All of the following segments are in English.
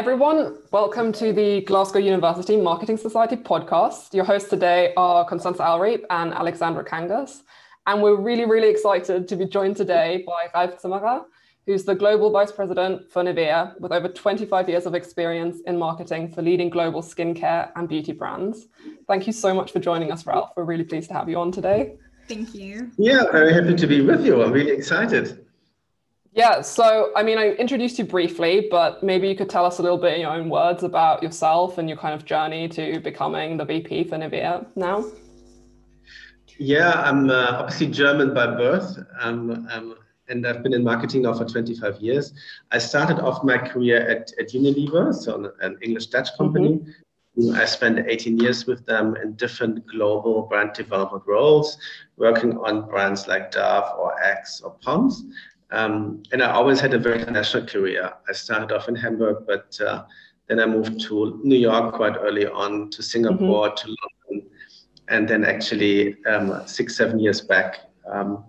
everyone. Welcome to the Glasgow University Marketing Society podcast. Your hosts today are Constanza Alreep and Alexandra Kangas. And we're really, really excited to be joined today by Ralf Zimmerer, who's the Global Vice President for Nivea with over 25 years of experience in marketing for leading global skincare and beauty brands. Thank you so much for joining us, Ralph. We're really pleased to have you on today. Thank you. Yeah, very happy to be with you. I'm really excited. Yeah, so I mean, I introduced you briefly, but maybe you could tell us a little bit in your own words about yourself and your kind of journey to becoming the VP for Nivea now. Yeah, I'm uh, obviously German by birth, um, um, and I've been in marketing now for 25 years. I started off my career at, at Unilever, so an English Dutch company. Mm-hmm. I spent 18 years with them in different global brand development roles, working on brands like Dove or Axe or Pond's. Um, and I always had a very international career. I started off in Hamburg, but uh, then I moved to New York quite early on, to Singapore, mm-hmm. to London, and then actually um, six, seven years back, um,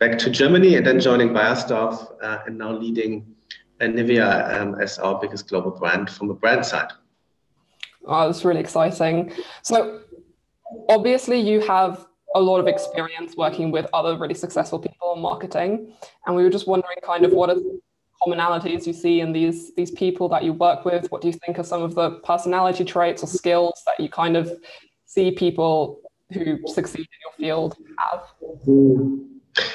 back to Germany, and then joining Beiersdorf, uh, and now leading Nivea um, as our biggest global brand from the brand side. Oh, that's really exciting. So, obviously, you have a lot of experience working with other really successful people in marketing. And we were just wondering kind of what are the commonalities you see in these these people that you work with? What do you think are some of the personality traits or skills that you kind of see people who succeed in your field have?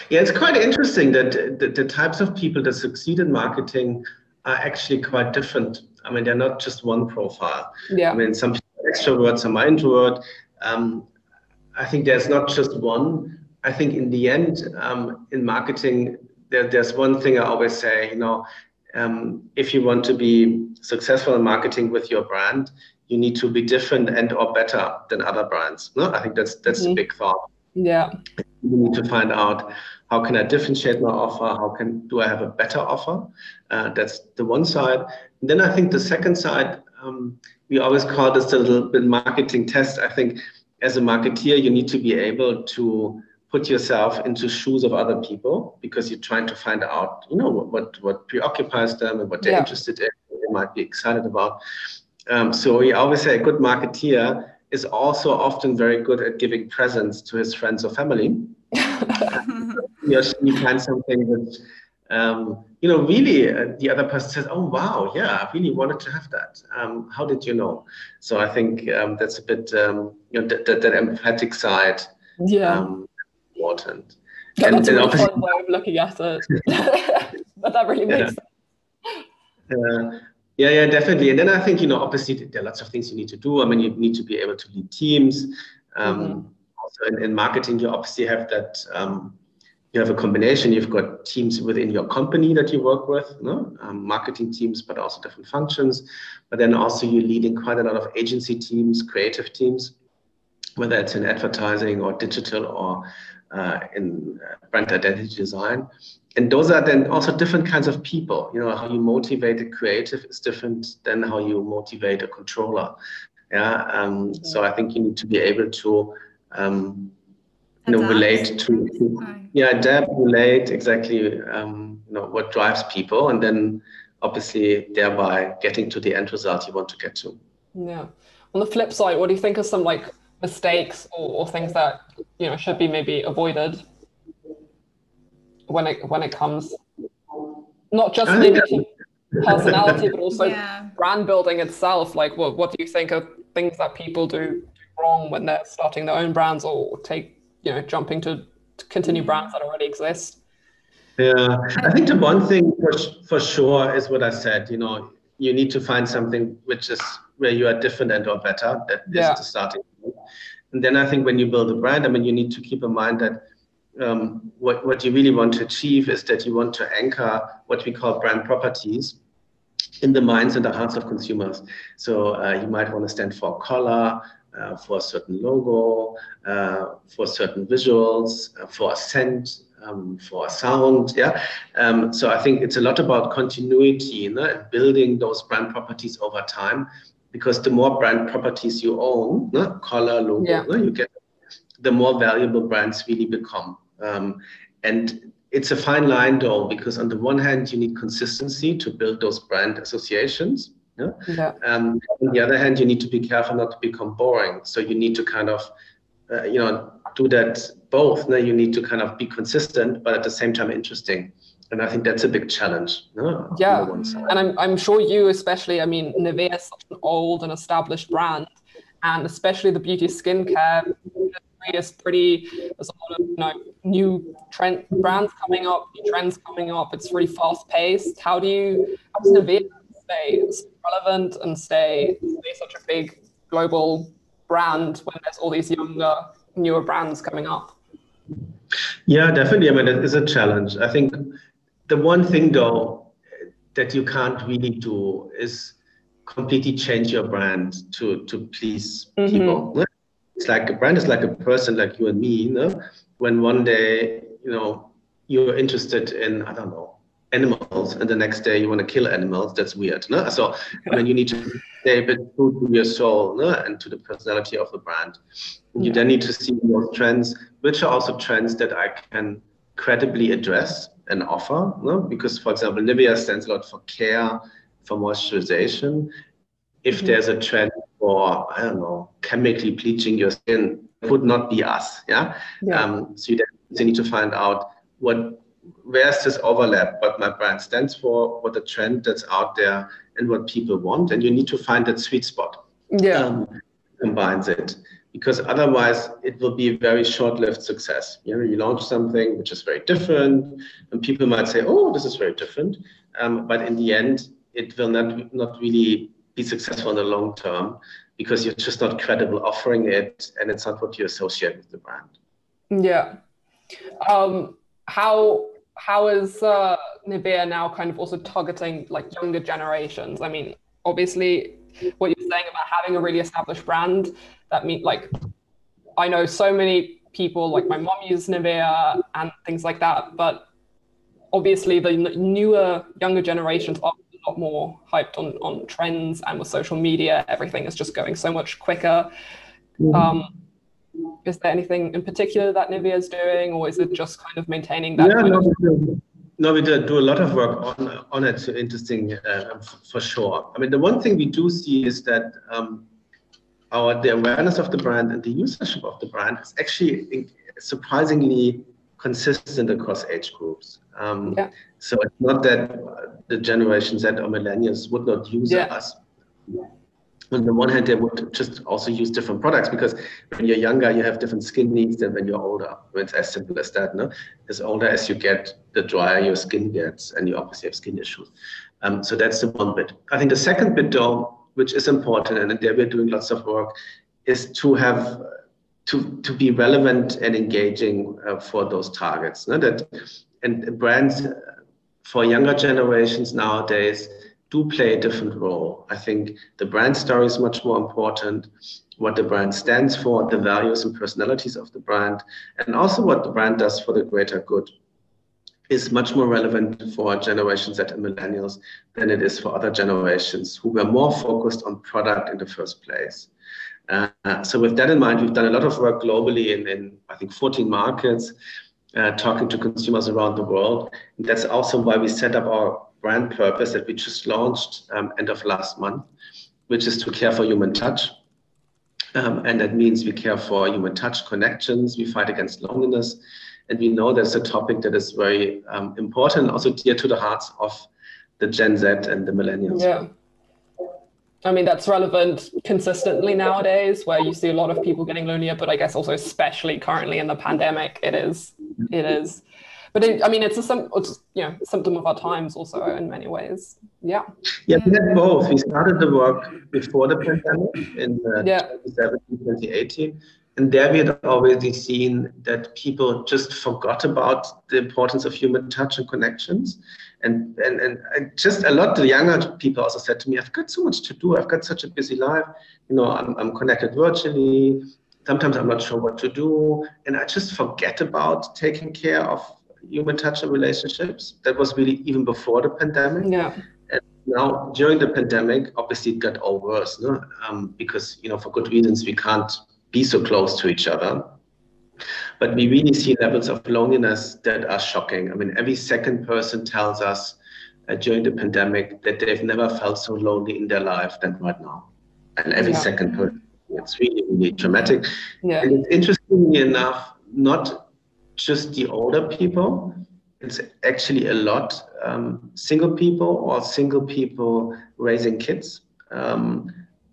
Yeah, it's quite interesting that the, the types of people that succeed in marketing are actually quite different. I mean, they're not just one profile. Yeah. I mean, some people are extroverts, some are introvert. Um, I think there's not just one. I think in the end, um, in marketing, there, there's one thing I always say, you know, um, if you want to be successful in marketing with your brand, you need to be different and or better than other brands. No, I think that's that's mm-hmm. a big thought. Yeah. You need to find out how can I differentiate my offer? How can do I have a better offer? Uh, that's the one side. And then I think the second side, um, we always call this a little bit marketing test. I think as a marketeer, you need to be able to put yourself into shoes of other people because you're trying to find out, you know, what what, what preoccupies them and what they're yeah. interested in, what they might be excited about. Um, so we always say a good marketeer is also often very good at giving presents to his friends or family. he or she finds something that um, you know, really uh, the other person says, oh, wow, yeah, I really wanted to have that. Um, how did you know? So I think um, that's a bit, um, you know, that, that, that emphatic side yeah. Um, important. Yeah, and, that's a really fun way of looking at it. but that really makes yeah. sense. Uh, yeah, yeah, definitely. And then I think, you know, obviously there are lots of things you need to do. I mean, you need to be able to lead teams. Um, mm-hmm. Also in, in, marketing, you obviously have that um, you have a combination. You've got teams within your company that you work with, no? um, marketing teams, but also different functions. But then also you're leading quite a lot of agency teams, creative teams, whether it's in advertising or digital or uh, in uh, brand identity design. And those are then also different kinds of people. You know, how you motivate a creative is different than how you motivate a controller. Yeah. Um, So I think you need to be able to um, you know, relate to, to yeah, adapt, relate exactly, um, you know, what drives people, and then obviously thereby getting to the end result you want to get to. Yeah. On the flip side, what do you think are some like mistakes or, or things that you know should be maybe avoided when it when it comes not just maybe personality, but also yeah. brand building itself? Like, what what do you think are things that people do wrong when they're starting their own brands or take you know jumping to, to continue brands that already exist yeah i think the one thing for, for sure is what i said you know you need to find something which is where you are different and or better That is yeah. the starting point and then i think when you build a brand i mean you need to keep in mind that um, what, what you really want to achieve is that you want to anchor what we call brand properties in the minds and the hearts of consumers. So uh, you might want to stand for color, uh, for a certain logo, uh, for certain visuals, uh, for a scent, um, for a sound. Yeah. Um, so I think it's a lot about continuity you know, building those brand properties over time. Because the more brand properties you own, no? color, logo, yeah. no? you get, the more valuable brands really become. Um, and it's a fine line though, because on the one hand, you need consistency to build those brand associations Yeah? yeah. Um, on the other hand, you need to be careful not to become boring. So you need to kind of, uh, you know, do that both. No? You need to kind of be consistent, but at the same time interesting. And I think that's a big challenge. No? Yeah. And I'm, I'm sure you, especially, I mean, Nivea is such an old and established brand, and especially the beauty skincare is pretty there's a lot of you know new trend brands coming up new trends coming up it's really fast paced how do you how does Nivea stay relevant and stay stay such a big global brand when there's all these younger newer brands coming up yeah definitely i mean it is a challenge i think the one thing though that you can't really do is completely change your brand to to please mm-hmm. people it's like a brand is like a person like you and me you know? when one day you know you're interested in i don't know animals and the next day you want to kill animals that's weird no? so I mean, you need to stay a bit true to your soul no? and to the personality of the brand you then need to see those trends which are also trends that i can credibly address and offer no? because for example nivea stands a lot for care for moisturization if mm-hmm. there's a trend for I don't know chemically bleaching your skin, it would not be us. Yeah. yeah. Um, so you then you need to find out what where's this overlap, what my brand stands for, what the trend that's out there, and what people want, and you need to find that sweet spot. Yeah. Um, combines it because otherwise it will be a very short-lived success. You know, you launch something which is very different, and people might say, "Oh, this is very different," um, but in the end, it will not not really be successful in the long term because you're just not credible offering it and it's not what you associate with the brand. Yeah. Um, how how is uh, Nivea now kind of also targeting like younger generations? I mean, obviously, what you're saying about having a really established brand, that means like I know so many people like my mom uses Nivea and things like that, but obviously the newer younger generations are a lot more hyped on on trends and with social media everything is just going so much quicker mm-hmm. um, is there anything in particular that Nivea is doing or is it just kind of maintaining that yeah, no, of- we no, we do, do a lot of work on, on it. So interesting uh, for sure. I mean, the one thing we do see is that um, our the awareness of the brand and the usership of the brand is actually surprisingly consistent across age groups. Um, yeah. So it's not that the Generation Z or millennials would not use yeah. us. On the one hand, they would just also use different products because when you're younger, you have different skin needs than when you're older. It's as simple as that. No, as older as you get, the drier your skin gets, and you obviously have skin issues. Um, so that's the one bit. I think the second bit, though, which is important, and there we're doing lots of work, is to have to to be relevant and engaging uh, for those targets. No? That and brands for younger generations nowadays do play a different role. I think the brand story is much more important, what the brand stands for, the values and personalities of the brand, and also what the brand does for the greater good is much more relevant for generations Z and millennials than it is for other generations who were more focused on product in the first place. Uh, so with that in mind, we've done a lot of work globally in, in I think 14 markets uh, talking to consumers around the world. And that's also why we set up our brand purpose that we just launched um, end of last month, which is to care for human touch. Um, and that means we care for human touch connections, we fight against loneliness. And we know that's a topic that is very um, important, also dear to the hearts of the Gen Z and the millennials. Yeah. I mean, that's relevant consistently nowadays, where you see a lot of people getting lonelier, but I guess also especially currently in the pandemic, it is, it is. But it, I mean, it's a it's, you know symptom of our times also in many ways. Yeah. Yeah, we had both. We started the work before the pandemic in uh, yeah. 2017, 2018, and there we had already seen that people just forgot about the importance of human touch and connections and and and just a lot of younger people also said to me, I've got so much to do. I've got such a busy life. You know, I'm I'm connected virtually. Sometimes I'm not sure what to do, and I just forget about taking care of human touch and relationships. That was really even before the pandemic. Yeah. And now during the pandemic, obviously it got all worse, no? Um, because you know for good reasons we can't be so close to each other. But we really see levels of loneliness that are shocking. I mean, every second person tells us uh, during the pandemic that they've never felt so lonely in their life than right now. And every yeah. second, it's really, really traumatic. Yeah. And it's interestingly enough, not just the older people, it's actually a lot um, single people or single people raising kids um,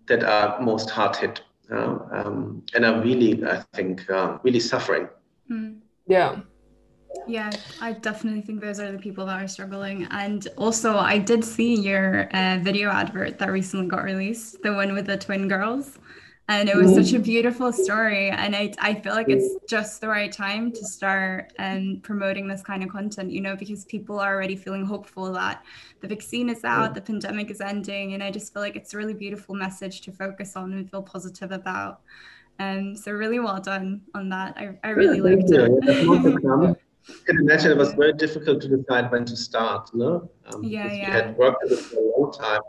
that are most hard hit uh, um, and are really, I think, uh, really suffering. Mm. Yeah. Yeah, I definitely think those are the people that are struggling. And also, I did see your uh, video advert that recently got released, the one with the twin girls and it was such a beautiful story. And I, I feel like it's just the right time to start um, promoting this kind of content you know because people are already feeling hopeful that the vaccine is out the pandemic is ending. And i just feel like it's a really beautiful message to focus on and feel positive about. Um, so really well done on that. I, I really yeah, liked it. I can imagine it was very difficult to decide when to start no? Um, yeah yeah we had worked on it for a long time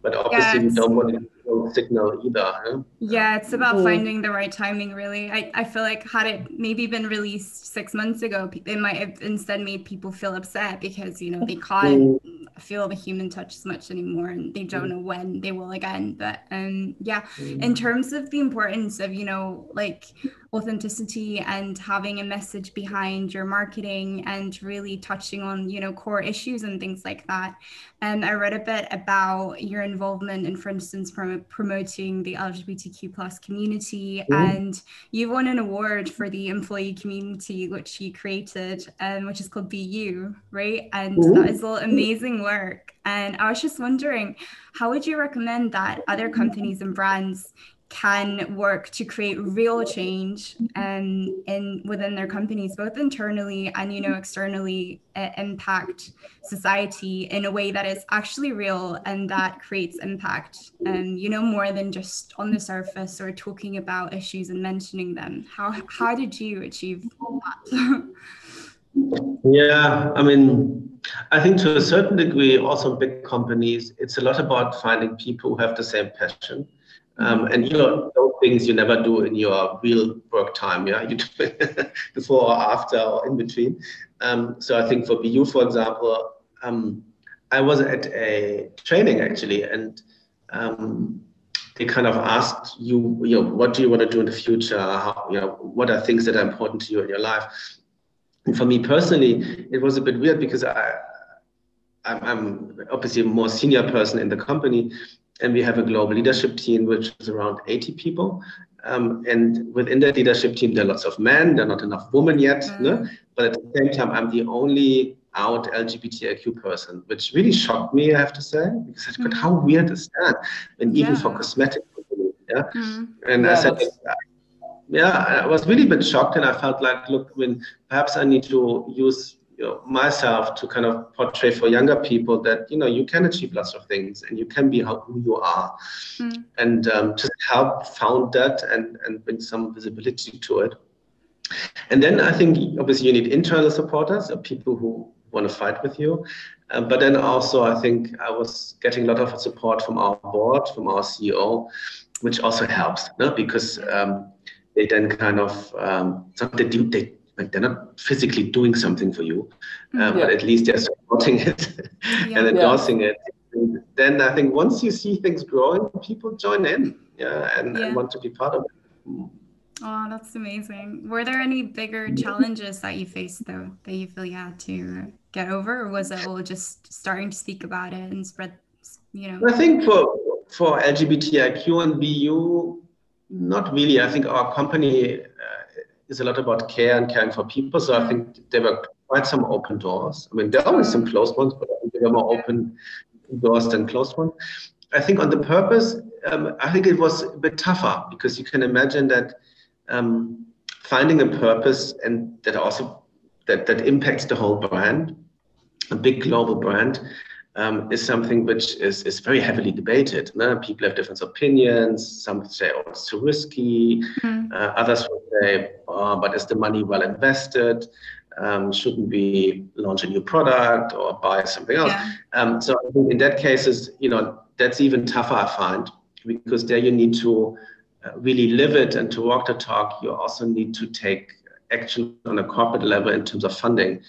but obviously yes. we don't want to signal either. Huh? Yeah, it's about mm. finding the right timing. Really, I, I feel like had it maybe been released six months ago, it might have instead made people feel upset because you know they can't mm. feel the human touch as much anymore, and they don't mm. know when they will again. But um, yeah, in mm. terms of the importance of you know like authenticity and having a message behind your marketing and really touching on you know core issues and things like that and i read a bit about your involvement in for instance prom- promoting the lgbtq plus community mm-hmm. and you won an award for the employee community which you created um, which is called bu right and mm-hmm. that is all amazing work and i was just wondering how would you recommend that other companies and brands can work to create real change and in within their companies, both internally and you know externally, uh, impact society in a way that is actually real and that creates impact. And um, you know more than just on the surface or talking about issues and mentioning them. How how did you achieve that? yeah, I mean. I think to a certain degree, also big companies, it's a lot about finding people who have the same passion um, and you know, those things you never do in your real work time. Yeah, you do it before or after or in between. Um, so I think for BU, for example, um, I was at a training actually, and um, they kind of asked you, you know, what do you want to do in the future? How, you know, what are things that are important to you in your life? And for me personally, it was a bit weird because I, I'm obviously a more senior person in the company, and we have a global leadership team which is around 80 people. Um, and within that leadership team, there are lots of men. There are not enough women yet. Mm. No? But at the same time, I'm the only out LGBTIQ person, which really shocked me, I have to say, because I thought, mm. how weird is that? And even yeah. for cosmetic yeah. Mm. And yeah, I said, yeah, I was really a bit shocked, and I felt like, look, when perhaps I need to use you know, myself to kind of portray for younger people that you know you can achieve lots of things and you can be how, who you are, mm. and um, just help found that and and bring some visibility to it. And then I think obviously you need internal supporters, or people who want to fight with you. Um, but then also I think I was getting a lot of support from our board, from our CEO, which also helps, no? because um, they then kind of um, they do they like they're not physically doing something for you, uh, yeah. but at least they're supporting it yeah. and endorsing yeah. it. And then I think once you see things growing, people join in, yeah, and, and want to be part of it. Oh, that's amazing. Were there any bigger challenges that you faced though that you feel you had to get over, or was it all just starting to speak about it and spread? You know, I think for for LGBTIQ and BU, not really. I think our company uh, is a lot about care and caring for people. So I mm. think there were quite some open doors. I mean, there are always some closed ones, but I think there were more open doors than closed ones. I think on the purpose, um, I think it was a bit tougher because you can imagine that um, finding a purpose and that also that that impacts the whole brand, a big global brand, um, is something which is, is very heavily debated. No? People have different opinions. Some say, oh, it's too risky. Mm. Uh, others will say, oh, but is the money well invested? Um, shouldn't we launch a new product or buy something else? Yeah. Um, so I think in that cases, you know, that's even tougher, I find, because there you need to uh, really live it and to walk the talk. You also need to take action on a corporate level in terms of funding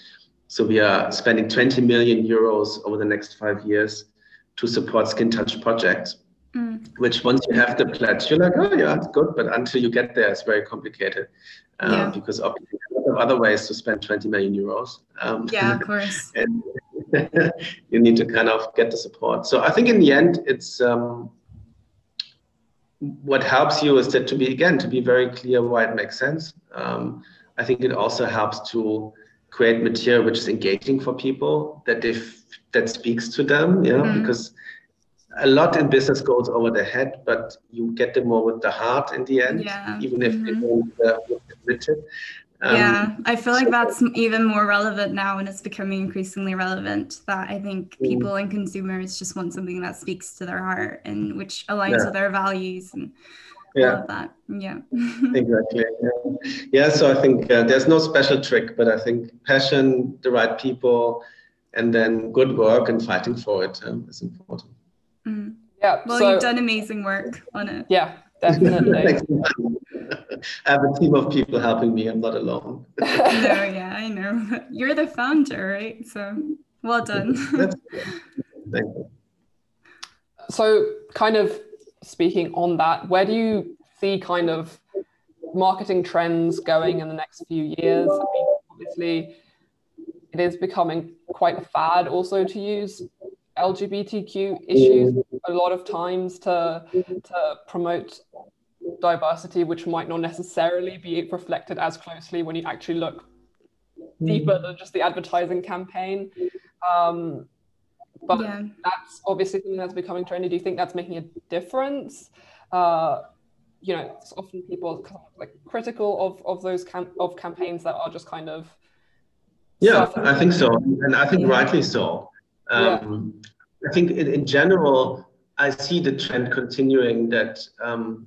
So we are spending 20 million euros over the next five years to support skin touch projects. Mm. Which once you have the pledge, you're like, oh yeah, it's good, but until you get there, it's very complicated uh, yeah. because obviously there are other ways to spend 20 million euros. Um, yeah, of course. and you need to kind of get the support. So I think in the end, it's um, what helps you is that to be again to be very clear why it makes sense. Um, I think it also helps to create material which is engaging for people that they f- that speaks to them. Yeah, mm-hmm. because a lot in business goes over the head, but you get them more with the heart in the end, yeah. even if mm-hmm. they don't uh, admit it. Um, yeah, I feel like that's even more relevant now, and it's becoming increasingly relevant. That I think mm. people and consumers just want something that speaks to their heart and which aligns yeah. with their values and yeah. all that. Yeah, exactly. Yeah. yeah. so I think uh, there's no special trick, but I think passion, the right people, and then good work and fighting for it um, is important. Mm. Yeah. Well, so, you've done amazing work on it. Yeah, definitely. I have a team of people helping me. I'm not alone. no, yeah, I know. You're the founder, right? So well done. Thank you. So, kind of speaking on that, where do you see kind of marketing trends going in the next few years? I mean, obviously, it is becoming quite a fad also to use LGBTQ issues a lot of times to to promote diversity, which might not necessarily be reflected as closely when you actually look deeper than just the advertising campaign. Um, but yeah. that's obviously something that's becoming trendy. Do you think that's making a difference? Uh, you know, it's often people like critical of of those cam- of campaigns that are just kind of. Yeah, I think so, and I think yeah. rightly so. Um, yeah. I think in, in general, I see the trend continuing that um,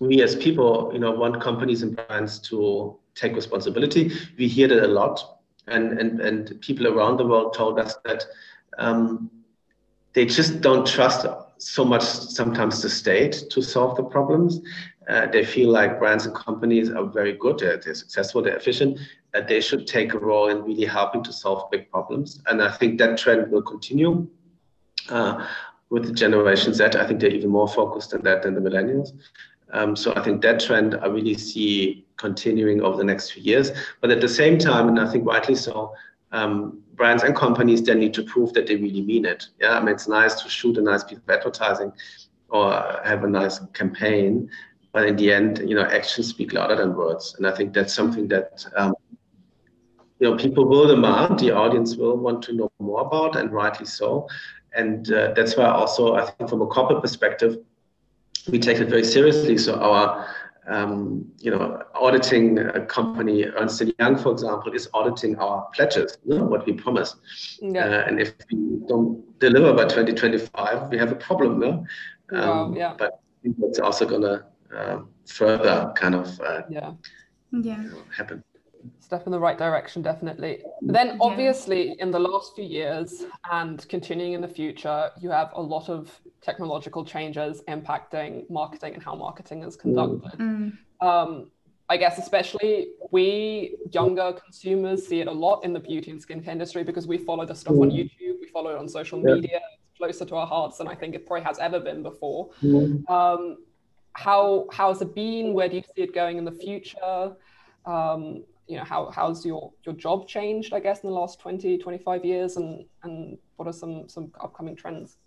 we as people, you know, want companies and brands to take responsibility. We hear that a lot, and and and people around the world told us that um, they just don't trust so much sometimes the state to solve the problems. Uh, they feel like brands and companies are very good, they're, they're successful, they're efficient, that they should take a role in really helping to solve big problems. And I think that trend will continue. Uh, with the Generation Z, I think they're even more focused on that than the millennials. Um, so I think that trend I really see continuing over the next few years. But at the same time, and I think rightly so, um, brands and companies then need to prove that they really mean it. Yeah, I mean it's nice to shoot a nice piece of advertising or have a nice campaign, but in the end, you know, actions speak louder than words. And I think that's something that um, you know people will demand, the audience will want to know more about, and rightly so. And uh, that's why also I think from a corporate perspective we take it very seriously. So our um, you know, auditing a company, Ernst Young, for example, is auditing our pledges, you know, what we promise. Yeah. Uh, and if we don't deliver by 2025, we have a problem. No? Um, wow, yeah. But that's also going to uh, further kind of uh, yeah. Yeah. happen step in the right direction, definitely. But then, obviously, in the last few years and continuing in the future, you have a lot of technological changes impacting marketing and how marketing is conducted. Mm. Um, I guess, especially we younger consumers see it a lot in the beauty and skincare industry because we follow the stuff on mm. YouTube, we follow it on social yeah. media, it's closer to our hearts than I think it probably has ever been before. Mm. Um, how how's it been? Where do you see it going in the future? Um, you know how how's your your job changed i guess in the last 20 25 years and and what are some some upcoming trends?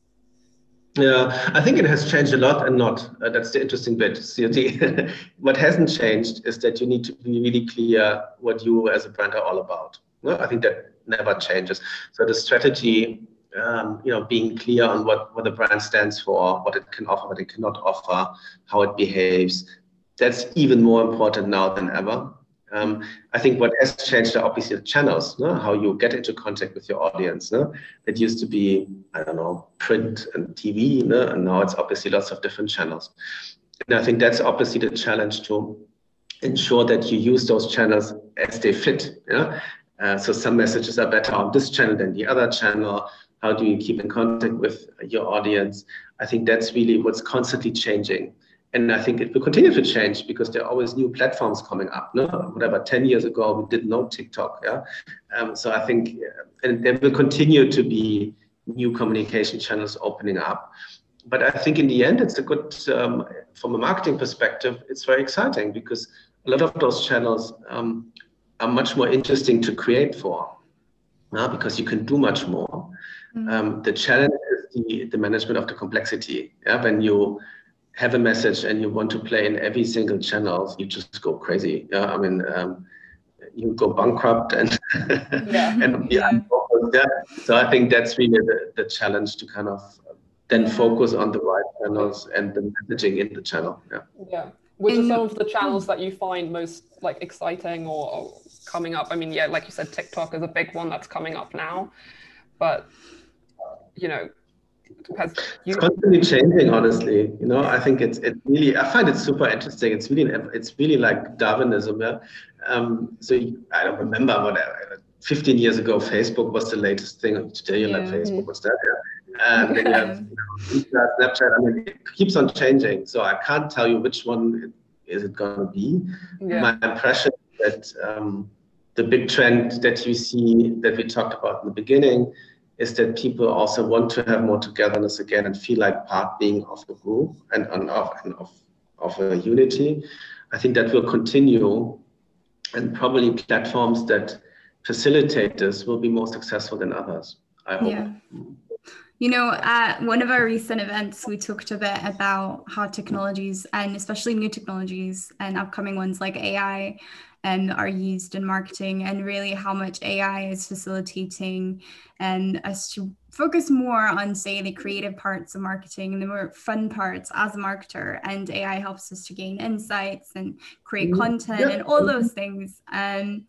Yeah i think it has changed a lot and not. Uh, that's the interesting bit the, what hasn't changed is that you need to be really clear what you as a brand are all about. Well, i think that never changes. So the strategy um, you know being clear on what what the brand stands for what it can offer what it cannot offer how it behaves that's even more important now than ever um, I think what has changed are obviously the channels, no? how you get into contact with your audience. No? It used to be, I don't know, print and TV, no? and now it's obviously lots of different channels. And I think that's obviously the challenge to ensure that you use those channels as they fit. Yeah? Uh, so some messages are better on this channel than the other channel. How do you keep in contact with your audience? I think that's really what's constantly changing and I think it will continue to change because there are always new platforms coming up. No, whatever. Ten years ago, we didn't know TikTok. Yeah, um, so I think, and there will continue to be new communication channels opening up. But I think in the end, it's a good, um, from a marketing perspective, it's very exciting because a lot of those channels um, are much more interesting to create for, uh, because you can do much more. Mm-hmm. Um, the challenge is the, the management of the complexity. Yeah, when you have a message and you want to play in every single channel, you just go crazy. Yeah, I mean, um, you go bankrupt and yeah. and yeah. yeah. So I think that's really the, the challenge to kind of then focus on the right channels and the messaging in the channel. Yeah. Yeah. Which are some of the channels that you find most like exciting or, or coming up? I mean, yeah, like you said, TikTok is a big one that's coming up now, but you know, because you... it's constantly changing honestly. You know i think it's it really i find it super interesting. It's really it's really like darwinism yeah? Um so i don't remember what 15 years ago facebook was the latest thing today you're yeah. like facebook was that yeah? And then you have you know, snapchat i mean it keeps on changing. So i can't tell you which one is it going to be. Yeah. my impression that um, the big trend that you see that we talked about in the beginning is that people also want to have more togetherness again and feel like part being of a group and, and, of, and of, of a unity. I think that will continue and probably platforms that facilitate this will be more successful than others. I hope. Yeah. You know, at one of our recent events, we talked a bit about how technologies and especially new technologies and upcoming ones like AI um, are used in marketing and really how much AI is facilitating and us to focus more on say the creative parts of marketing and the more fun parts as a marketer and AI helps us to gain insights and create mm-hmm. content and all those things. Um,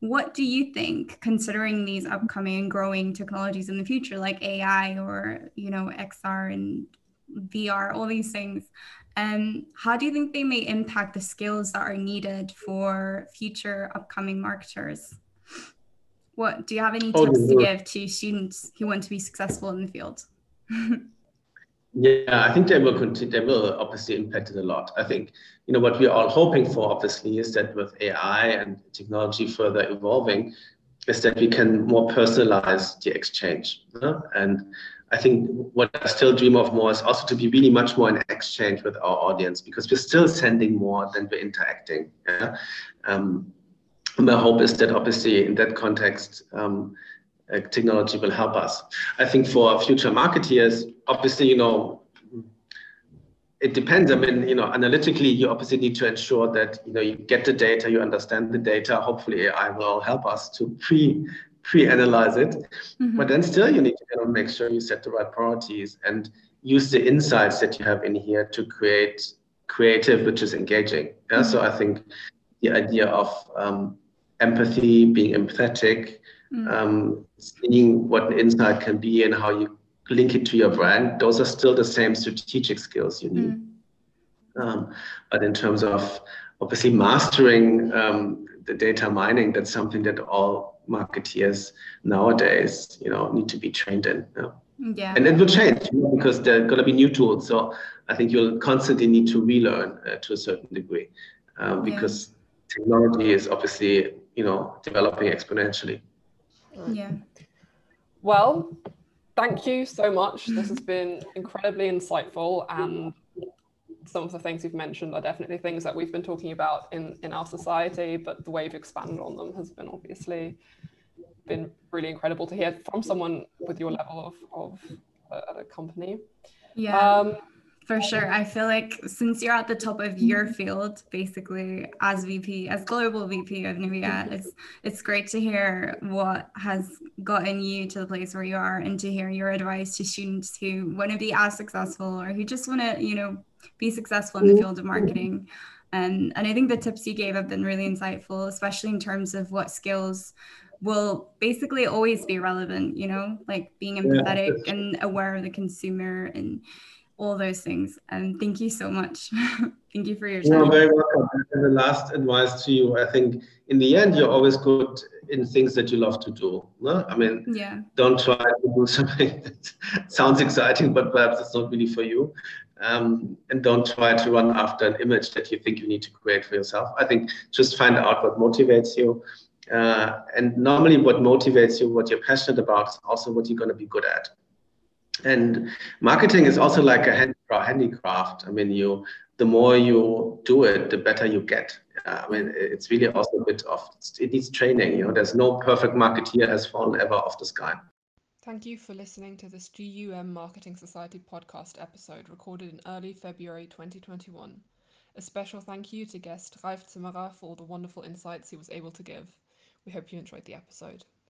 what do you think considering these upcoming and growing technologies in the future like AI or you know XR and VR, all these things? Um, how do you think they may impact the skills that are needed for future upcoming marketers? What do you have any oh, tips to give to students who want to be successful in the field? yeah, I think they will continue. They will obviously impact it a lot. I think you know what we're all hoping for, obviously, is that with AI and technology further evolving, is that we can more personalize the exchange. And I think what I still dream of more is also to be really much more in exchange with our audience because we're still sending more than we're interacting. Yeah? Um, my hope is that obviously in that context, um, uh, technology will help us. I think for future marketeers, obviously, you know, it depends. I mean, you know, analytically, you obviously need to ensure that you know you get the data, you understand the data. Hopefully, AI will help us to pre pre-analyze it. Mm-hmm. But then still you need to kind of make sure you set the right priorities and use the insights that you have in here to create creative, which is engaging. Yeah? Mm-hmm. So I think the idea of um, empathy, being empathetic, mm-hmm. um, seeing what an insight can be and how you link it to your brand, those are still the same strategic skills you need. Mm-hmm. Um, but in terms of obviously mastering um, the data mining, that's something that all marketeers nowadays, you know, need to be trained in. You know? Yeah. And it will change you know, because there are going to be new tools. So I think you'll constantly need to relearn uh, to a certain degree um, because yeah. technology is obviously, you know, developing exponentially. Yeah. Well, thank you so much. This has been incredibly insightful and some of the things you've mentioned are definitely things that we've been talking about in, in our society, but the way you've expanded on them has been obviously been really incredible to hear from someone with your level of, of uh, at a company. Yeah. Um, for sure. I feel like since you're at the top of your field, basically as VP, as global VP of Nivea, it's it's great to hear what has gotten you to the place where you are and to hear your advice to students who want to be as successful or who just want to, you know, be successful in the mm-hmm. field of marketing. And, and I think the tips you gave have been really insightful, especially in terms of what skills will basically always be relevant, you know, like being empathetic yeah, and aware of the consumer and all those things. And thank you so much. thank you for your time. You're very welcome. And the last advice to you, I think in the end, you're always good in things that you love to do. No? I mean, yeah. don't try to do something that sounds exciting, but perhaps it's not really for you. Um, and don't try to run after an image that you think you need to create for yourself. I think just find out what motivates you. Uh, and normally, what motivates you, what you're passionate about, is also what you're going to be good at. And marketing is also like a handicraft. I mean, you the more you do it, the better you get. Uh, I mean, it's really also a bit of it needs training. You know, there's no perfect marketeer has fallen ever off the sky. Thank you for listening to this GUM Marketing Society podcast episode recorded in early February 2021. A special thank you to guest Ralf Zimmerer for all the wonderful insights he was able to give. We hope you enjoyed the episode.